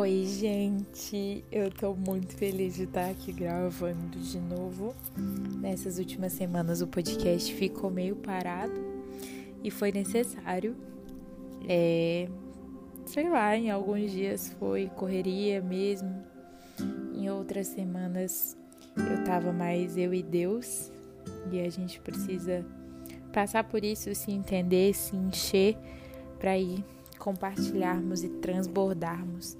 Oi, gente! Eu tô muito feliz de estar aqui gravando de novo. Nessas últimas semanas o podcast ficou meio parado e foi necessário. É, sei lá, em alguns dias foi correria mesmo, em outras semanas eu tava mais eu e Deus e a gente precisa passar por isso, se entender, se encher para ir compartilharmos e transbordarmos.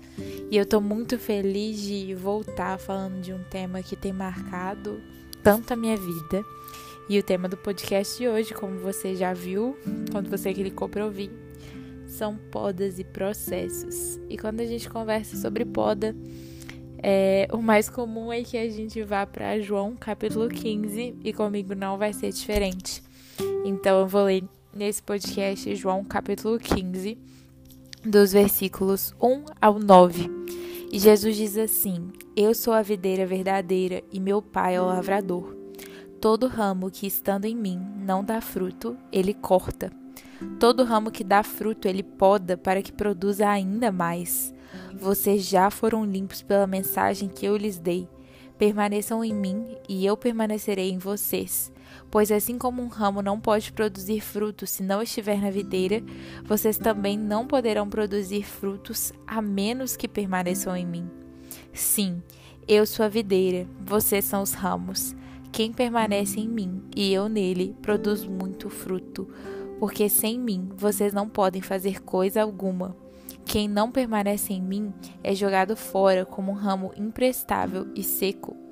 E eu tô muito feliz de voltar falando de um tema que tem marcado tanto a minha vida. E o tema do podcast de hoje, como você já viu, quando você clicou para ouvir, são podas e processos. E quando a gente conversa sobre poda, é, o mais comum é que a gente vá para João capítulo 15 e comigo não vai ser diferente. Então eu vou ler nesse podcast João capítulo 15 dos versículos 1 ao 9. E Jesus diz assim: Eu sou a videira verdadeira e meu pai é o lavrador. Todo ramo que estando em mim não dá fruto, ele corta. Todo ramo que dá fruto, ele poda para que produza ainda mais. Vocês já foram limpos pela mensagem que eu lhes dei. Permaneçam em mim e eu permanecerei em vocês. Pois assim como um ramo não pode produzir frutos se não estiver na videira, vocês também não poderão produzir frutos a menos que permaneçam em mim. Sim, eu sou a videira, vocês são os ramos. Quem permanece em mim e eu nele produz muito fruto, porque sem mim vocês não podem fazer coisa alguma. Quem não permanece em mim é jogado fora como um ramo imprestável e seco.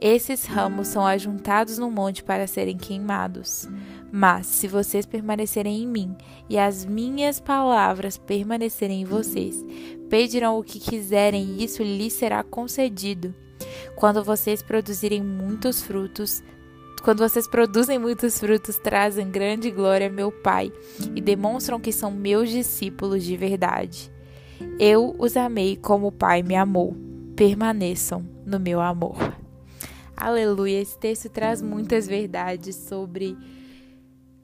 Esses ramos são ajuntados no monte para serem queimados. Mas, se vocês permanecerem em mim e as minhas palavras permanecerem em vocês, pedirão o que quiserem e isso lhes será concedido. Quando vocês produzirem muitos frutos, quando vocês produzem muitos frutos, trazem grande glória a meu Pai e demonstram que são meus discípulos de verdade. Eu os amei como o Pai me amou. Permaneçam no meu amor. Aleluia. Esse texto traz muitas verdades sobre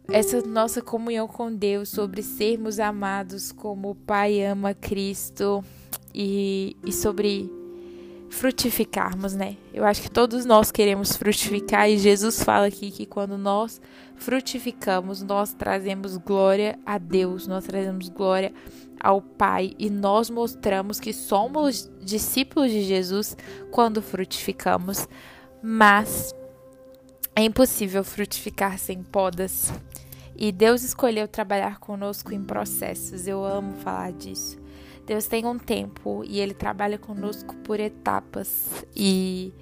essa nossa comunhão com Deus, sobre sermos amados como o Pai ama Cristo e, e sobre frutificarmos, né? Eu acho que todos nós queremos frutificar e Jesus fala aqui que quando nós frutificamos, nós trazemos glória a Deus, nós trazemos glória ao Pai e nós mostramos que somos discípulos de Jesus quando frutificamos mas é impossível frutificar sem podas. E Deus escolheu trabalhar conosco em processos. Eu amo falar disso. Deus tem um tempo e ele trabalha conosco por etapas. E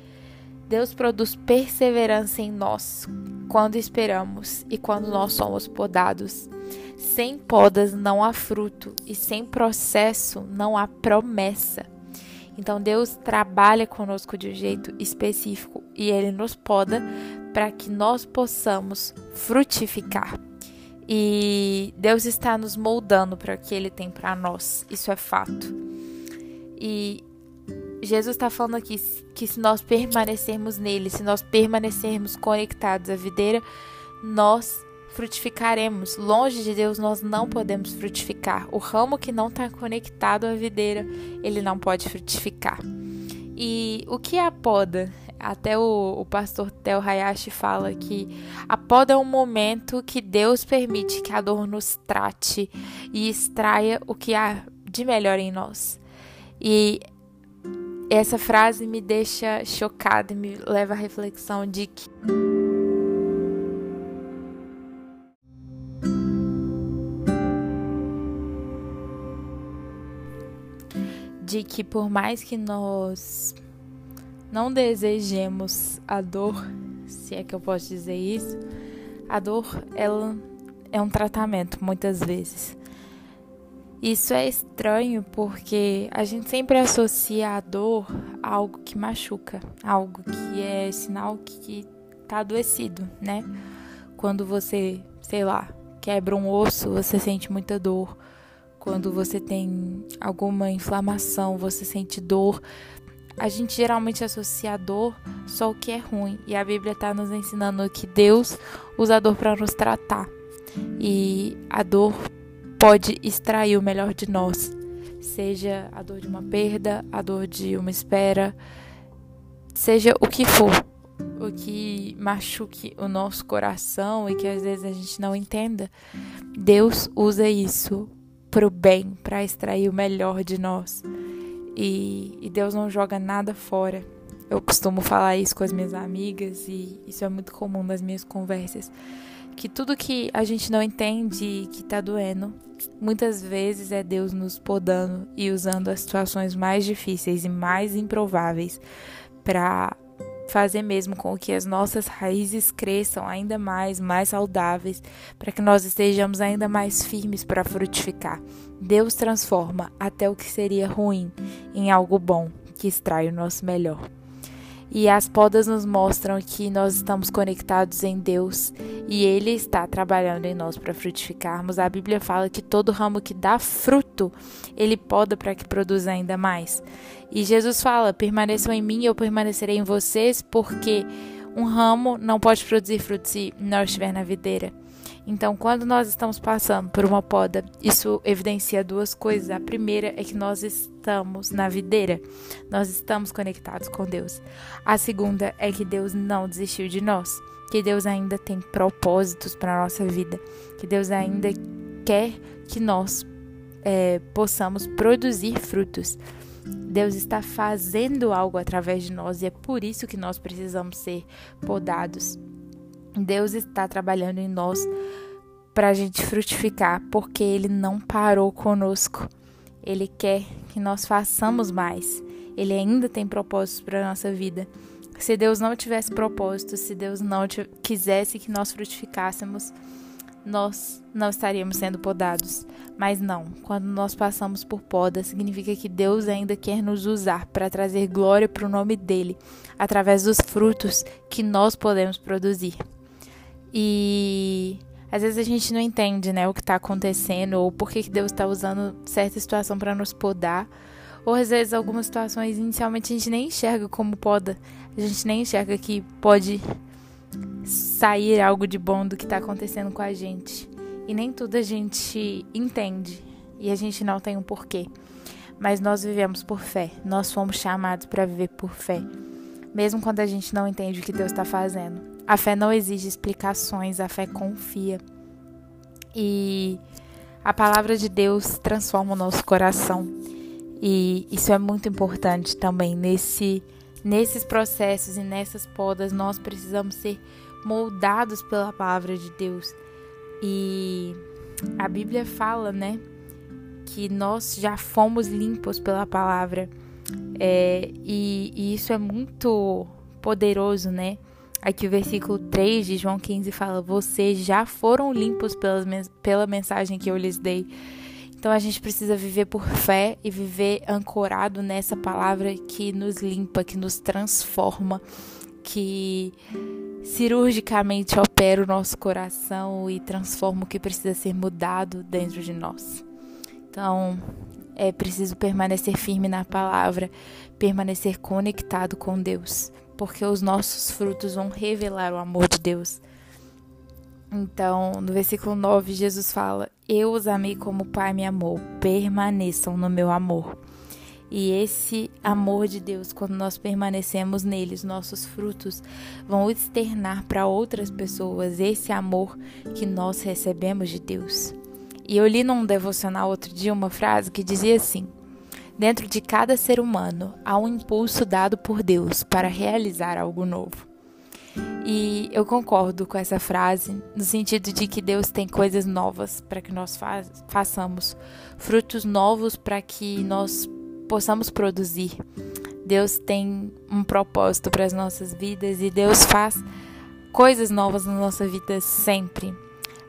Deus produz perseverança em nós quando esperamos e quando nós somos podados. Sem podas não há fruto e sem processo não há promessa. Então Deus trabalha conosco de um jeito específico e ele nos poda para que nós possamos frutificar. E Deus está nos moldando para o que ele tem para nós. Isso é fato. E Jesus está falando aqui que se nós permanecermos nele, se nós permanecermos conectados à videira, nós frutificaremos. Longe de Deus nós não podemos frutificar. O ramo que não está conectado à videira, ele não pode frutificar. E o que é a poda? Até o, o pastor Tel Hayashi fala que a poda é um momento que Deus permite que a dor nos trate e extraia o que há de melhor em nós. E essa frase me deixa chocada e me leva à reflexão de que de que por mais que nós não desejemos a dor, se é que eu posso dizer isso, a dor ela é um tratamento muitas vezes. Isso é estranho porque a gente sempre associa a dor a algo que machuca, algo que é sinal que tá adoecido, né? Quando você, sei lá, quebra um osso, você sente muita dor quando você tem alguma inflamação, você sente dor. A gente geralmente associa a dor só o que é ruim. E a Bíblia está nos ensinando que Deus usa a dor para nos tratar. E a dor pode extrair o melhor de nós seja a dor de uma perda, a dor de uma espera, seja o que for, o que machuque o nosso coração e que às vezes a gente não entenda, Deus usa isso para o bem, para extrair o melhor de nós. E, e, Deus não joga nada fora. Eu costumo falar isso com as minhas amigas e isso é muito comum nas minhas conversas. Que tudo que a gente não entende e que tá doendo, muitas vezes é Deus nos podando e usando as situações mais difíceis e mais improváveis para fazer mesmo com que as nossas raízes cresçam ainda mais, mais saudáveis, para que nós estejamos ainda mais firmes para frutificar. Deus transforma até o que seria ruim em algo bom, que extrai o nosso melhor. E as podas nos mostram que nós estamos conectados em Deus e Ele está trabalhando em nós para frutificarmos. A Bíblia fala que todo ramo que dá fruto, Ele poda para que produza ainda mais. E Jesus fala: permaneçam em mim e eu permanecerei em vocês, porque um ramo não pode produzir fruto se não estiver na videira. Então, quando nós estamos passando por uma poda, isso evidencia duas coisas. A primeira é que nós estamos na videira, nós estamos conectados com Deus. A segunda é que Deus não desistiu de nós, que Deus ainda tem propósitos para a nossa vida, que Deus ainda quer que nós é, possamos produzir frutos. Deus está fazendo algo através de nós e é por isso que nós precisamos ser podados. Deus está trabalhando em nós para a gente frutificar, porque Ele não parou conosco. Ele quer que nós façamos mais. Ele ainda tem propósitos para a nossa vida. Se Deus não tivesse propósito, se Deus não quisesse que nós frutificássemos, nós não estaríamos sendo podados. Mas não, quando nós passamos por poda, significa que Deus ainda quer nos usar para trazer glória para o nome dele, através dos frutos que nós podemos produzir. E às vezes a gente não entende, né, o que está acontecendo ou por que, que Deus está usando certa situação para nos podar. Ou às vezes algumas situações inicialmente a gente nem enxerga como poda. A gente nem enxerga que pode sair algo de bom do que está acontecendo com a gente. E nem tudo a gente entende e a gente não tem um porquê. Mas nós vivemos por fé. Nós fomos chamados para viver por fé, mesmo quando a gente não entende o que Deus está fazendo. A fé não exige explicações, a fé confia. E a palavra de Deus transforma o nosso coração. E isso é muito importante também nesse nesses processos e nessas podas nós precisamos ser moldados pela palavra de Deus. E a Bíblia fala, né, que nós já fomos limpos pela palavra. É, e, e isso é muito poderoso, né? Aqui o versículo 3 de João 15 fala: Vocês já foram limpos pelas, pela mensagem que eu lhes dei. Então a gente precisa viver por fé e viver ancorado nessa palavra que nos limpa, que nos transforma, que cirurgicamente opera o nosso coração e transforma o que precisa ser mudado dentro de nós. Então, é preciso permanecer firme na palavra, permanecer conectado com Deus porque os nossos frutos vão revelar o amor de Deus. Então, no versículo 9, Jesus fala: Eu os amei como o Pai me amou, permaneçam no meu amor. E esse amor de Deus, quando nós permanecemos neles, nossos frutos vão externar para outras pessoas esse amor que nós recebemos de Deus. E eu li num devocional outro dia uma frase que dizia assim: Dentro de cada ser humano há um impulso dado por Deus para realizar algo novo. E eu concordo com essa frase, no sentido de que Deus tem coisas novas para que nós fa façamos, frutos novos para que nós possamos produzir. Deus tem um propósito para as nossas vidas e Deus faz coisas novas na nossa vida sempre.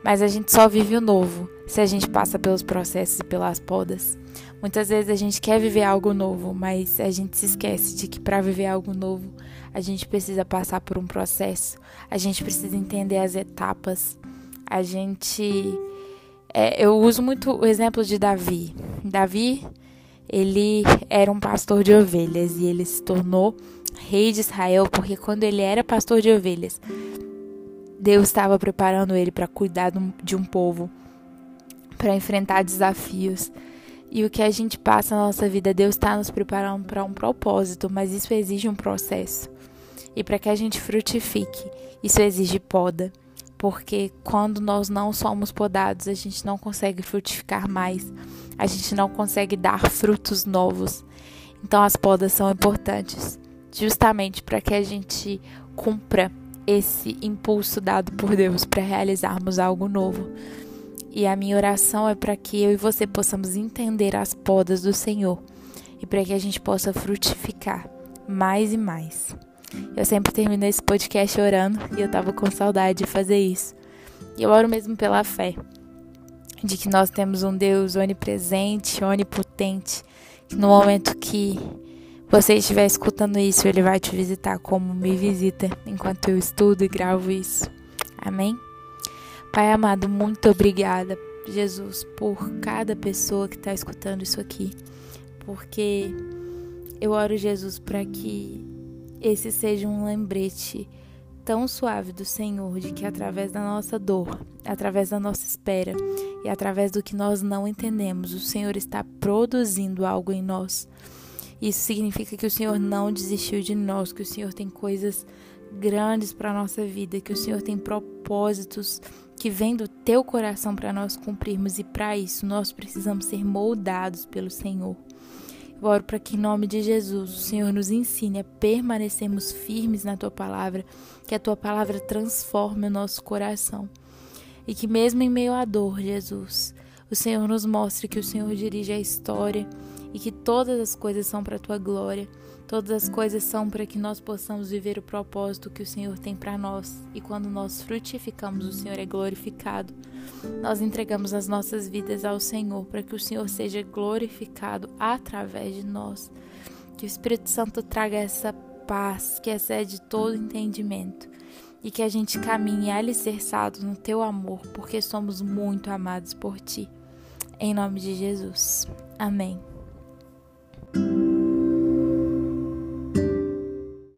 Mas a gente só vive o novo se a gente passa pelos processos e pelas podas. Muitas vezes a gente quer viver algo novo, mas a gente se esquece de que para viver algo novo, a gente precisa passar por um processo, a gente precisa entender as etapas. A gente. É, eu uso muito o exemplo de Davi. Davi, ele era um pastor de ovelhas e ele se tornou rei de Israel porque quando ele era pastor de ovelhas, Deus estava preparando ele para cuidar de um povo, para enfrentar desafios. E o que a gente passa na nossa vida, Deus está nos preparando para um propósito, mas isso exige um processo. E para que a gente frutifique, isso exige poda. Porque quando nós não somos podados, a gente não consegue frutificar mais, a gente não consegue dar frutos novos. Então as podas são importantes, justamente para que a gente cumpra esse impulso dado por Deus para realizarmos algo novo. E a minha oração é para que eu e você possamos entender as podas do Senhor e para que a gente possa frutificar mais e mais. Eu sempre termino esse podcast orando e eu tava com saudade de fazer isso. E eu oro mesmo pela fé de que nós temos um Deus onipresente, onipotente, que no momento que você estiver escutando isso, ele vai te visitar como me visita enquanto eu estudo e gravo isso. Amém? Pai amado, muito obrigada, Jesus, por cada pessoa que está escutando isso aqui. Porque eu oro, Jesus, para que esse seja um lembrete tão suave do Senhor de que através da nossa dor, através da nossa espera e através do que nós não entendemos, o Senhor está produzindo algo em nós. Isso significa que o Senhor não desistiu de nós, que o Senhor tem coisas grandes para a nossa vida, que o Senhor tem propósitos que vêm do teu coração para nós cumprirmos e para isso nós precisamos ser moldados pelo Senhor. Eu oro para que, em nome de Jesus, o Senhor nos ensine a permanecermos firmes na tua palavra, que a tua palavra transforme o nosso coração. E que, mesmo em meio à dor, Jesus, o Senhor nos mostre que o Senhor dirige a história e que todas as coisas são para a tua glória, todas as coisas são para que nós possamos viver o propósito que o Senhor tem para nós. E quando nós frutificamos, o Senhor é glorificado. Nós entregamos as nossas vidas ao Senhor para que o Senhor seja glorificado através de nós. Que o Espírito Santo traga essa paz que excede todo entendimento e que a gente caminhe alicerçado no teu amor, porque somos muito amados por ti. Em nome de Jesus. Amém.